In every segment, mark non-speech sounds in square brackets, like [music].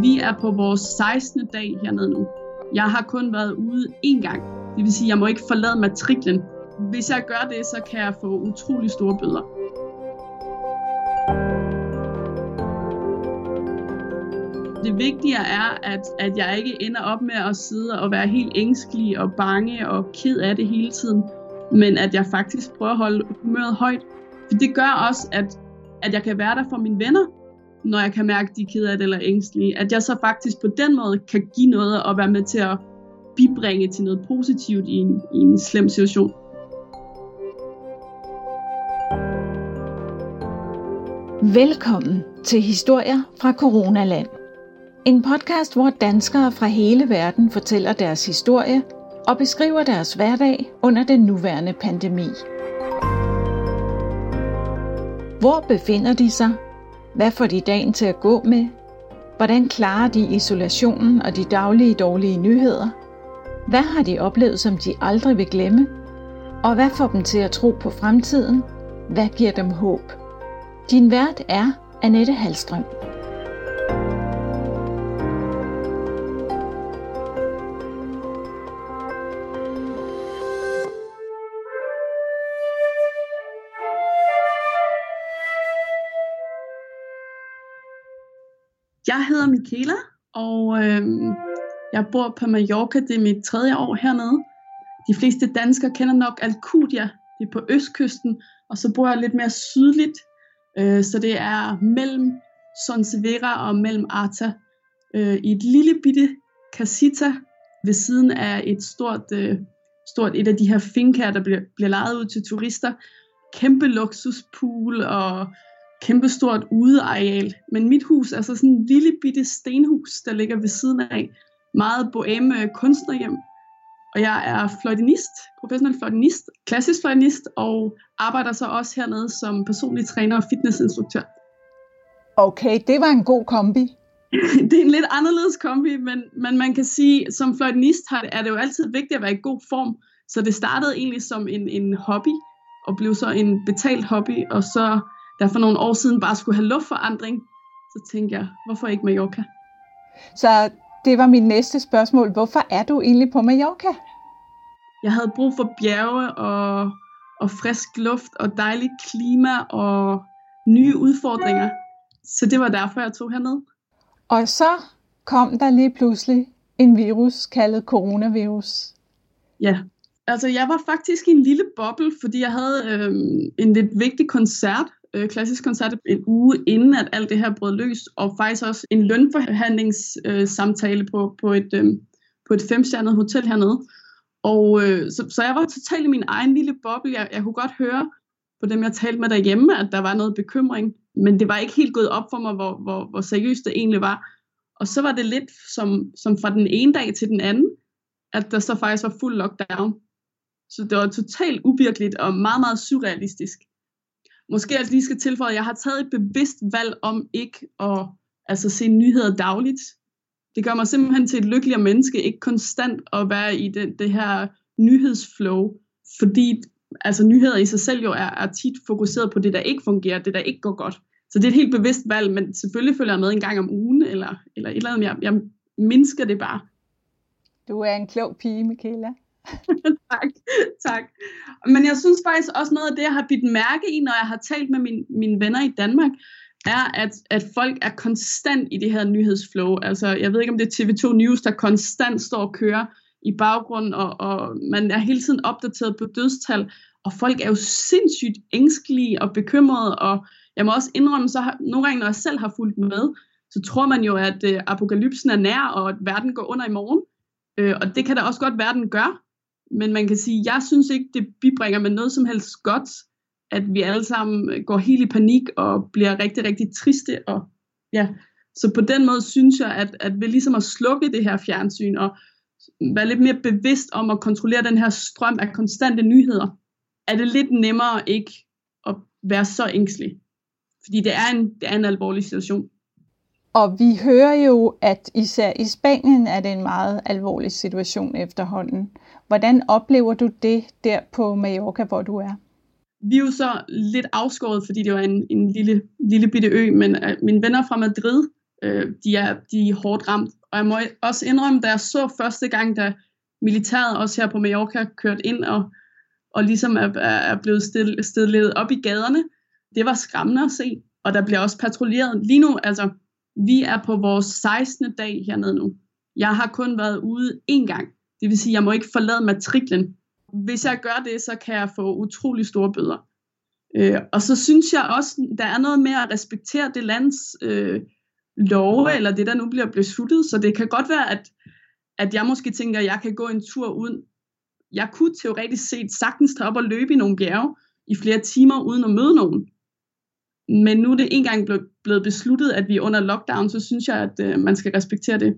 Vi er på vores 16. dag hernede nu. Jeg har kun været ude én gang. Det vil sige, at jeg må ikke forlade matriklen. Hvis jeg gør det, så kan jeg få utrolig store bøder. Det vigtige er, at, at jeg ikke ender op med at sidde og være helt ængstelig og bange og ked af det hele tiden, men at jeg faktisk prøver at holde humøret højt. For det gør også, at, at jeg kan være der for mine venner, når jeg kan mærke, at de er ked af det eller ængstelige. At jeg så faktisk på den måde kan give noget og være med til at bibringe til noget positivt i en, i en slem situation. Velkommen til Historier fra Coronaland. En podcast, hvor danskere fra hele verden fortæller deres historie og beskriver deres hverdag under den nuværende pandemi. Hvor befinder de sig? Hvad får de dagen til at gå med? Hvordan klarer de isolationen og de daglige dårlige nyheder? Hvad har de oplevet, som de aldrig vil glemme? Og hvad får dem til at tro på fremtiden? Hvad giver dem håb? Din vært er Annette Halstrøm. Michaela, og øh, jeg bor på Mallorca. Det er mit tredje år hernede. De fleste danskere kender nok Alcudia. Det er på østkysten, og så bor jeg lidt mere sydligt. Øh, så det er mellem Sonsevera og mellem Arta. Øh, I et lille bitte casita ved siden af et stort, øh, stort et af de her finker, der bliver, bliver lejet ud til turister. Kæmpe luksuspool og kæmpestort udeareal. Men mit hus er så sådan en lille bitte stenhus, der ligger ved siden af. Meget boheme kunstnerhjem. Og jeg er fløjtenist, professionel fløjtenist, klassisk fløjtenist, og arbejder så også hernede som personlig træner og fitnessinstruktør. Okay, det var en god kombi. [laughs] det er en lidt anderledes kombi, men, men man kan sige, som fløjtenist er det jo altid vigtigt at være i god form. Så det startede egentlig som en, en hobby, og blev så en betalt hobby, og så der for nogle år siden bare skulle have luftforandring, så tænkte jeg, hvorfor ikke Mallorca? Så det var mit næste spørgsmål. Hvorfor er du egentlig på Mallorca? Jeg havde brug for bjerge og, og frisk luft og dejligt klima og nye udfordringer. Så det var derfor, jeg tog herned. Og så kom der lige pludselig en virus kaldet coronavirus. Ja, altså jeg var faktisk i en lille boble, fordi jeg havde øh, en lidt vigtig koncert øh, klassisk koncert en uge inden, at alt det her brød løs, og faktisk også en lønforhandlingssamtale øh, på, på et, øh, på et femstjernet hotel hernede. Og øh, så, så jeg var totalt i min egen lille boble. Jeg, jeg kunne godt høre på dem, jeg talte med derhjemme, at der var noget bekymring, men det var ikke helt gået op for mig, hvor, hvor, hvor seriøst det egentlig var. Og så var det lidt som, som fra den ene dag til den anden, at der så faktisk var fuld lockdown. Så det var totalt uvirkeligt og meget, meget surrealistisk. Måske jeg lige skal tilføje, at jeg har taget et bevidst valg om ikke at altså, se nyheder dagligt. Det gør mig simpelthen til et lykkeligere menneske, ikke konstant at være i det, det her nyhedsflow, fordi altså, nyheder i sig selv jo er, er tit fokuseret på det, der ikke fungerer, det, der ikke går godt. Så det er et helt bevidst valg, men selvfølgelig følger jeg med en gang om ugen, eller, eller et eller andet. Jeg, jeg mindsker det bare. Du er en klog pige, Michaela. [laughs] tak, tak. Men jeg synes faktisk også noget af det, jeg har bidt mærke i, når jeg har talt med min, mine venner i Danmark, er, at, at folk er konstant i det her nyhedsflow. Altså, jeg ved ikke, om det er TV2 News, der konstant står og kører i baggrunden, og, og man er hele tiden opdateret på dødstal, og folk er jo sindssygt ængstelige og bekymrede, og jeg må også indrømme, så har, nogle gange, når jeg selv har fulgt med, så tror man jo, at øh, apokalypsen er nær, og at verden går under i morgen. Øh, og det kan da også godt være, den gør. Men man kan sige, jeg synes ikke, det bibringer med noget som helst godt, at vi alle sammen går helt i panik og bliver rigtig, rigtig triste. Og, ja. Så på den måde synes jeg, at, at vi ligesom at slukke det her fjernsyn og være lidt mere bevidst om at kontrollere den her strøm af konstante nyheder, er det lidt nemmere ikke at være så ængstelig. Fordi det er en, det er en alvorlig situation. Og vi hører jo, at især i Spanien er det en meget alvorlig situation efterhånden. Hvordan oplever du det der på Mallorca, hvor du er? Vi er jo så lidt afskåret, fordi det var en, en lille, lille bitte ø, men uh, mine venner fra Madrid, øh, de, er, de er hårdt ramt. Og jeg må også indrømme, da jeg så første gang, da militæret også her på Mallorca kørt ind og, og ligesom er, er blevet stillet op i gaderne, det var skræmmende at se. Og der bliver også patruljeret. Lige nu, altså, vi er på vores 16. dag hernede nu. Jeg har kun været ude én gang. Det vil sige, at jeg må ikke forlade matriklen. Hvis jeg gør det, så kan jeg få utrolig store bøder. Øh, og så synes jeg også, der er noget med at respektere det lands øh, love, eller det, der nu bliver besluttet. Så det kan godt være, at, at jeg måske tænker, at jeg kan gå en tur uden. Jeg kunne teoretisk set sagtens tage op og løbe i nogle bjerge i flere timer, uden at møde nogen. Men nu er det engang blevet besluttet, at vi er under lockdown, så synes jeg, at øh, man skal respektere det.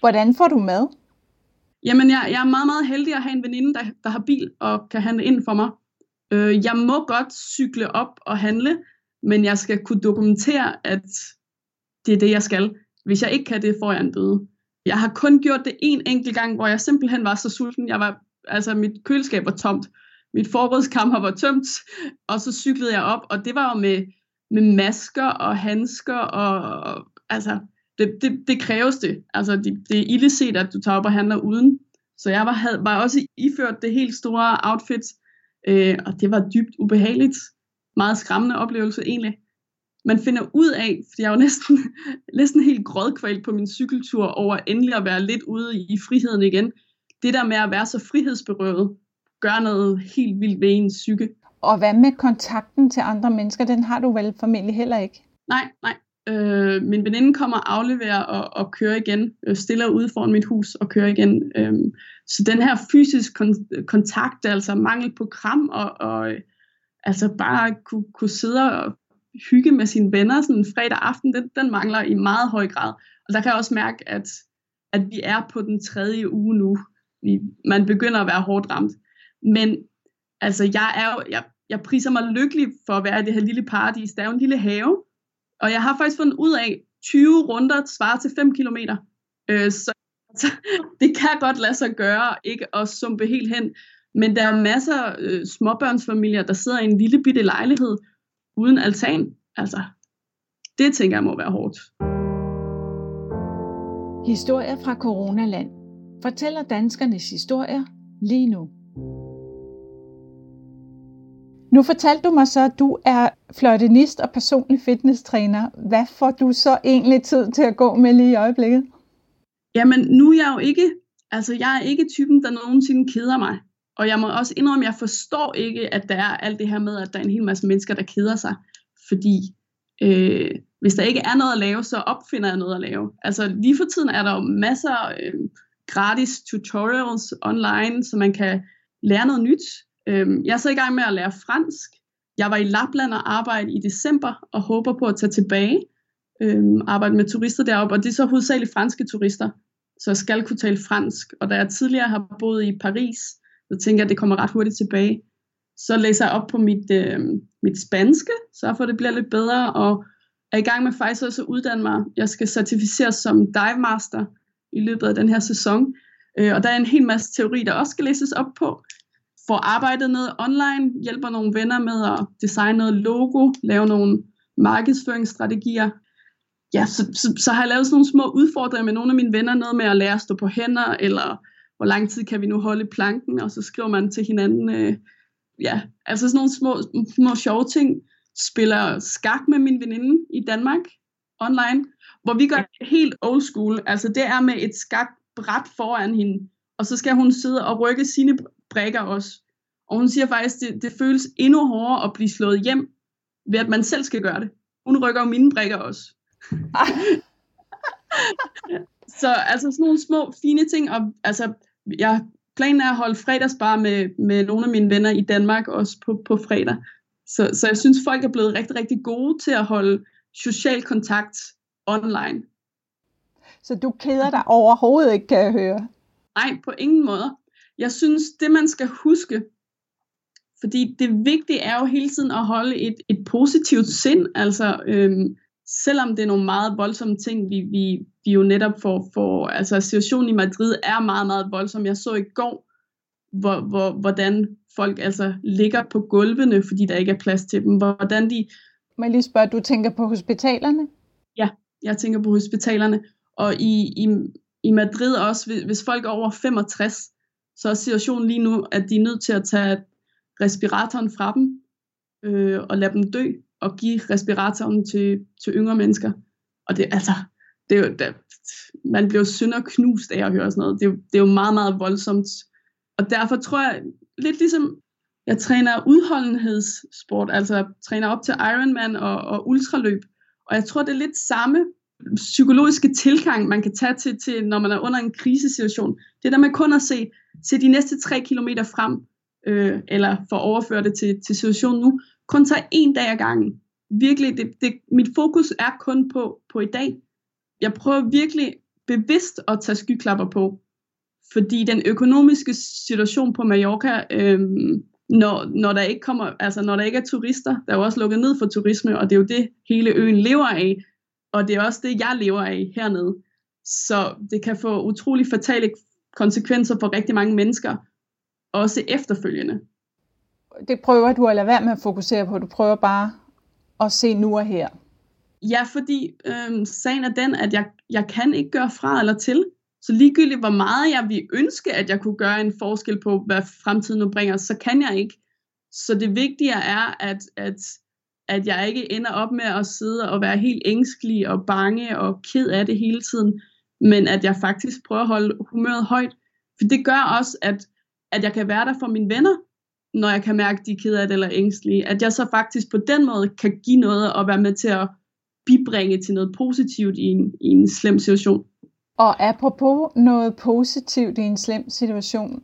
Hvordan får du mad? Jamen, jeg, jeg er meget, meget heldig at have en veninde, der, der har bil og kan handle ind for mig. Øh, jeg må godt cykle op og handle, men jeg skal kunne dokumentere, at det er det, jeg skal. Hvis jeg ikke kan det, får jeg en bøde. Jeg har kun gjort det en enkelt gang, hvor jeg simpelthen var så sulten. Jeg var, altså, mit køleskab var tomt. Mit forrådskammer var tømt, og så cyklede jeg op, og det var jo med, med masker og handsker, og, og altså, det, det, det kræves det. Altså, det, det er illeset, at du tager op og handler uden. Så jeg var, havde, var også iført det helt store outfit, øh, og det var dybt ubehageligt. Meget skræmmende oplevelse egentlig. Man finder ud af, for jeg var næsten, [laughs] næsten helt grådkvalt på min cykeltur over endelig at være lidt ude i friheden igen. Det der med at være så frihedsberøvet, gør noget helt vildt ved ens psyke. Og hvad med kontakten til andre mennesker? Den har du vel formentlig heller ikke? Nej, nej. Øh, min veninde kommer og afleverer og, og kører igen, øh, stiller ud foran mit hus og kører igen. Øh, så den her fysisk kon- kontakt, altså mangel på kram og, og øh, altså bare kunne, kunne sidde og hygge med sine venner sådan en fredag aften, den, den mangler i meget høj grad. Og der kan jeg også mærke, at, at vi er på den tredje uge nu. Vi, man begynder at være hårdt ramt. Men altså, jeg, er jo, jeg, jeg priser mig lykkelig for at være i det her lille paradis. Der er jo en lille have, og jeg har faktisk fundet ud af, 20 runder svarer til 5 km. Øh, så altså, [laughs] det kan godt lade sig gøre, ikke at sumpe helt hen. Men der er masser af øh, småbørnsfamilier, der sidder i en lille bitte lejlighed uden altan. Altså, det tænker jeg må være hårdt. Historier fra Coronaland fortæller danskernes historier lige nu. Nu fortalte du mig så, at du er fløjtenist og personlig fitnesstræner. Hvad får du så egentlig tid til at gå med lige i øjeblikket? Jamen, nu er jeg jo ikke, altså jeg er ikke typen, der nogensinde keder mig. Og jeg må også indrømme, at jeg forstår ikke, at der er alt det her med, at der er en hel masse mennesker, der keder sig. Fordi øh, hvis der ikke er noget at lave, så opfinder jeg noget at lave. Altså lige for tiden er der jo masser øh, gratis tutorials online, så man kan lære noget nyt. Øhm, jeg er så i gang med at lære fransk. Jeg var i Lapland og arbejde i december og håber på at tage tilbage. Øhm, arbejde med turister deroppe, og det er så hovedsageligt franske turister. Så jeg skal kunne tale fransk. Og da jeg tidligere har boet i Paris, så tænker jeg, at det kommer ret hurtigt tilbage. Så læser jeg op på mit, øh, mit spanske, så for det bliver lidt bedre, og er i gang med faktisk også at uddanne mig. Jeg skal certificeres som dive master i løbet af den her sæson. Øh, og der er en hel masse teori, der også skal læses op på får arbejdet noget online, hjælper nogle venner med at designe noget logo, lave nogle markedsføringsstrategier. Ja, så, så, så har jeg lavet sådan nogle små udfordringer med nogle af mine venner, noget med at lære at stå på hænder, eller hvor lang tid kan vi nu holde planken, og så skriver man til hinanden, øh, ja, altså sådan nogle små, små sjove ting. Spiller skak med min veninde i Danmark online, hvor vi gør helt old school, altså det er med et skakbræt foran hende, og så skal hun sidde og rykke sine brækker også. Og hun siger faktisk, at det, det føles endnu hårdere at blive slået hjem, ved at man selv skal gøre det. Hun rykker jo mine brækker også. [laughs] så altså sådan nogle små, fine ting, og altså, jeg planen er at holde fredagsbar med, med nogle af mine venner i Danmark også på, på fredag. Så, så jeg synes, folk er blevet rigtig, rigtig gode til at holde social kontakt online. Så du keder dig overhovedet ikke, kan jeg høre? Nej, på ingen måde. Jeg synes, det man skal huske, fordi det vigtige er jo hele tiden at holde et, et positivt sind, altså øhm, selvom det er nogle meget voldsomme ting, vi, vi, vi jo netop får, får, altså situationen i Madrid er meget, meget voldsom. Jeg så i går, hvor, hvor, hvordan folk altså ligger på gulvene, fordi der ikke er plads til dem, hvordan de... Må jeg lige spørge, du tænker på hospitalerne? Ja, Jeg tænker på hospitalerne. Og i, i, i Madrid også, hvis folk er over 65, så er situationen lige nu, at de er nødt til at tage respiratoren fra dem øh, og lade dem dø og give respiratoren til, til yngre mennesker. Og det, altså, det er jo, det, man bliver jo synder knust af at høre sådan noget. Det er, det er jo meget, meget voldsomt. Og derfor tror jeg, lidt ligesom jeg træner udholdenhedssport, altså træner op til Ironman og, og ultraløb. Og jeg tror, det er lidt samme psykologiske tilgang, man kan tage til, til, når man er under en krisesituation. Det der med kun at se, se de næste 3 km frem, øh, eller for at overføre det til, til situationen nu, kun tage en dag ad gangen. Virkelig, det, det, mit fokus er kun på, på i dag. Jeg prøver virkelig bevidst at tage skyklapper på, fordi den økonomiske situation på Mallorca, øh, når, når, der ikke kommer, altså når der ikke er turister, der er jo også lukket ned for turisme, og det er jo det, hele øen lever af, og det er også det, jeg lever af hernede. Så det kan få utrolig fatale konsekvenser for rigtig mange mennesker, også efterfølgende. Det prøver du at lade være med at fokusere på. Du prøver bare at se nu og her. Ja, fordi øhm, sagen er den, at jeg, jeg kan ikke gøre fra eller til. Så ligegyldigt hvor meget jeg vil ønske, at jeg kunne gøre en forskel på, hvad fremtiden nu bringer, så kan jeg ikke. Så det vigtige er, at, at, at jeg ikke ender op med at sidde og være helt ængstelig og bange og ked af det hele tiden, men at jeg faktisk prøver at holde humøret højt. For det gør også, at, at jeg kan være der for mine venner, når jeg kan mærke, at de er ked af det eller ængstelige. At jeg så faktisk på den måde kan give noget og være med til at bibringe til noget positivt i en, i en slem situation. Og apropos noget positivt i en slem situation,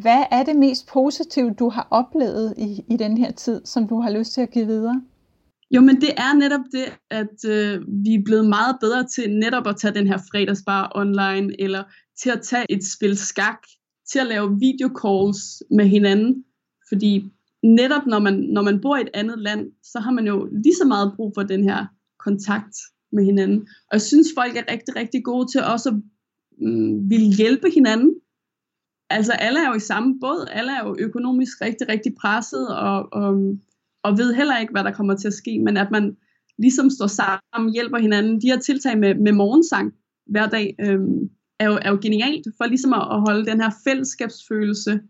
hvad er det mest positive, du har oplevet i, i den her tid, som du har lyst til at give videre? Jo, men det er netop det, at øh, vi er blevet meget bedre til netop at tage den her fredagsbar online, eller til at tage et spil skak, til at lave videocalls med hinanden. Fordi netop når man, når man bor i et andet land, så har man jo lige så meget brug for den her kontakt med hinanden. Og jeg synes, folk er rigtig, rigtig gode til også at mm, vil hjælpe hinanden. Altså alle er jo i samme båd, alle er jo økonomisk rigtig, rigtig presset, og, og, og ved heller ikke, hvad der kommer til at ske, men at man ligesom står sammen, hjælper hinanden. De her tiltag med, med morgensang hver dag, øhm, er, jo, er jo genialt, for ligesom at, at holde den her fællesskabsfølelse.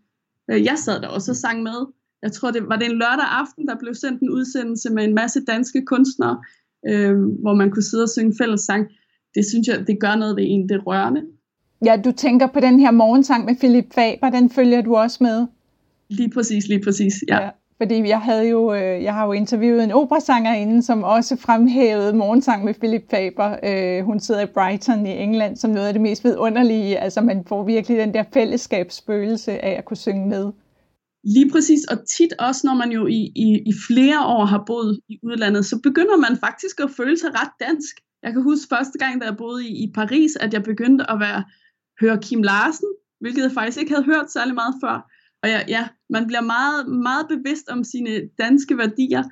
Øh, jeg sad der også og sang med. Jeg tror, det var det en lørdag aften, der blev sendt en udsendelse med en masse danske kunstnere, øh, hvor man kunne sidde og synge fælles sang. Det synes jeg, det gør noget ved en, det rørende. Ja, du tænker på den her morgensang med Philip Faber, den følger du også med? Lige præcis, lige præcis, ja. ja fordi jeg havde jo, øh, jeg har jo interviewet en operasangerinde, som også fremhævede morgensang med Philip Faber. Øh, hun sidder i Brighton i England som noget af det mest vidunderlige. Altså man får virkelig den der fællesskabsfølelse af at kunne synge med. Lige præcis, og tit også, når man jo i, i, i flere år har boet i udlandet, så begynder man faktisk at føle sig ret dansk. Jeg kan huske første gang, da jeg boede i, i Paris, at jeg begyndte at være, høre Kim Larsen, hvilket jeg faktisk ikke havde hørt særlig meget før. Og ja, ja man bliver meget, meget bevidst om sine danske værdier.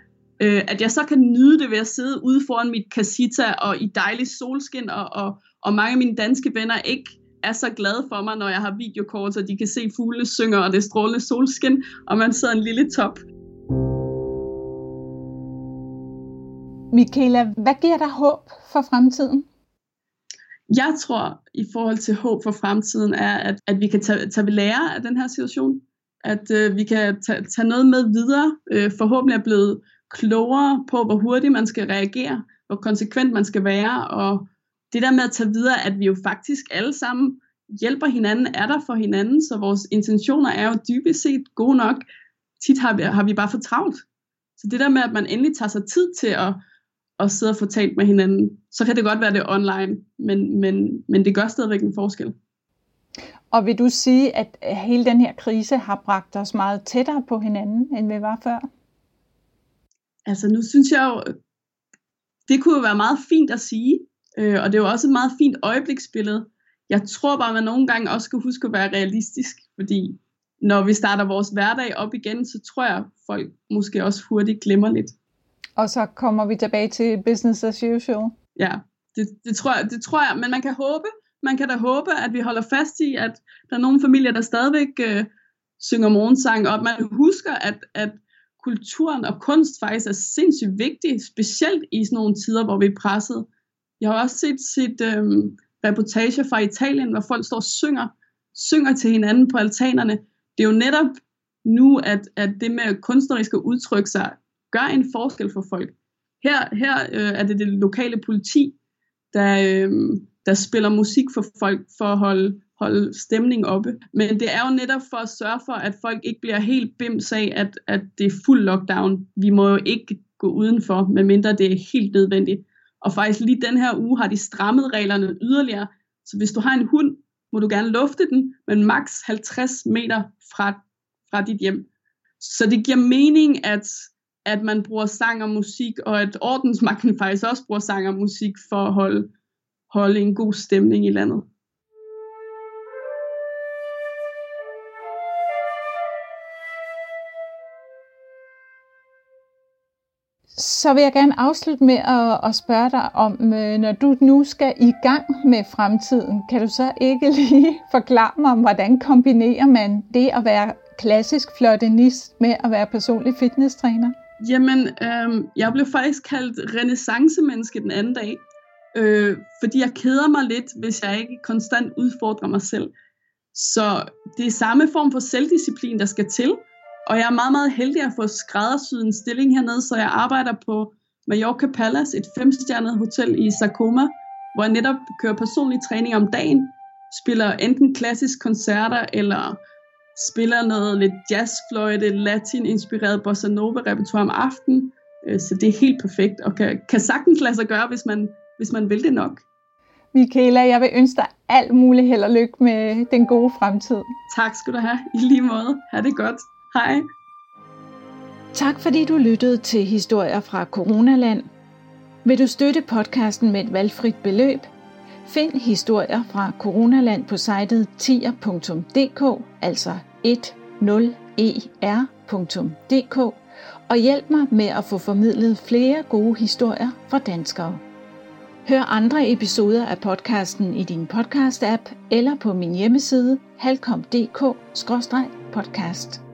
Øh, at jeg så kan nyde det ved at sidde ude foran mit casita og i dejlig solskin, og, og, og mange af mine danske venner ikke er så glade for mig, når jeg har videokort, så de kan se fuglene synger, og det strålende solskin, og man sidder en lille top. Michaela, hvad giver dig håb for fremtiden? Jeg tror, i forhold til håb for fremtiden, er, at, at vi kan tage, tage ved lære af den her situation. At øh, vi kan tage, tage noget med videre. Øh, forhåbentlig er blevet klogere på, hvor hurtigt man skal reagere, hvor konsekvent man skal være, og det der med at tage videre, at vi jo faktisk alle sammen hjælper hinanden, er der for hinanden, så vores intentioner er jo dybest set gode nok. Tit har vi, har vi bare for travlt. Så det der med, at man endelig tager sig tid til at, at sidde og få talt med hinanden, så kan det godt være det online, men, men, men det gør stadigvæk en forskel. Og vil du sige, at hele den her krise har bragt os meget tættere på hinanden, end vi var før? Altså nu synes jeg jo, det kunne jo være meget fint at sige, øh, og det er jo også et meget fint øjebliksbillede. Jeg tror bare, at man nogle gange også skal huske at være realistisk, fordi når vi starter vores hverdag op igen, så tror jeg, at folk måske også hurtigt glemmer lidt. Og så kommer vi tilbage til business as usual. Ja, det, det, tror jeg, det tror jeg, men man kan håbe, man kan da håbe, at vi holder fast i, at der er nogle familier, der stadigvæk øh, synger morgensang, og at man husker, at, at kulturen og kunst faktisk er sindssygt vigtig, specielt i sådan nogle tider, hvor vi er presset. Jeg har også set, set øh, reportager fra Italien, hvor folk står og synger, synger til hinanden på altanerne. Det er jo netop nu, at, at det med kunstnerisk at udtrykke sig, gør en forskel for folk. Her, her øh, er det det lokale politi, der, øh, der spiller musik for folk, for at holde, holde stemning oppe. Men det er jo netop for at sørge for, at folk ikke bliver helt bims af, at, at det er fuld lockdown. Vi må jo ikke gå udenfor, medmindre det er helt nødvendigt. Og faktisk lige den her uge har de strammet reglerne yderligere. Så hvis du har en hund, må du gerne lufte den, men maks 50 meter fra, fra dit hjem. Så det giver mening, at, at man bruger sang og musik, og at ordensmagten [laughs] faktisk også bruger sang og musik for at holde, holde en god stemning i landet. Så vil jeg gerne afslutte med at, at spørge dig om, øh, når du nu skal i gang med fremtiden, kan du så ikke [laughs] lige forklare mig om, hvordan kombinerer man det at være klassisk flottenist med at være personlig fitnesstræner? Jamen, øh, jeg blev faktisk kaldt renaissancemenneske den anden dag, øh, fordi jeg keder mig lidt, hvis jeg ikke konstant udfordrer mig selv. Så det er samme form for selvdisciplin, der skal til, og jeg er meget, meget heldig at få skræddersyet en stilling hernede, så jeg arbejder på Mallorca Palace, et femstjernet hotel i Sakoma, hvor jeg netop kører personlig træning om dagen, spiller enten klassisk koncerter, eller spiller noget lidt jazzfløjte, latin-inspireret bossa nova repertoire om aftenen. Øh, så det er helt perfekt, og kan, kan sagtens lade sig gøre, hvis man, hvis man vil det nok. Michaela, jeg vil ønske dig alt muligt held og lykke med den gode fremtid. Tak skal du have. I lige måde. Ha' det godt. Hej. Tak fordi du lyttede til historier fra Coronaland. Vil du støtte podcasten med et valgfrit beløb? Find historier fra Coronaland på sitet tier.dk, altså 10er.dk, og hjælp mig med at få formidlet flere gode historier fra danskere. Hør andre episoder af podcasten i din podcast-app eller på min hjemmeside halkom.dk-podcast.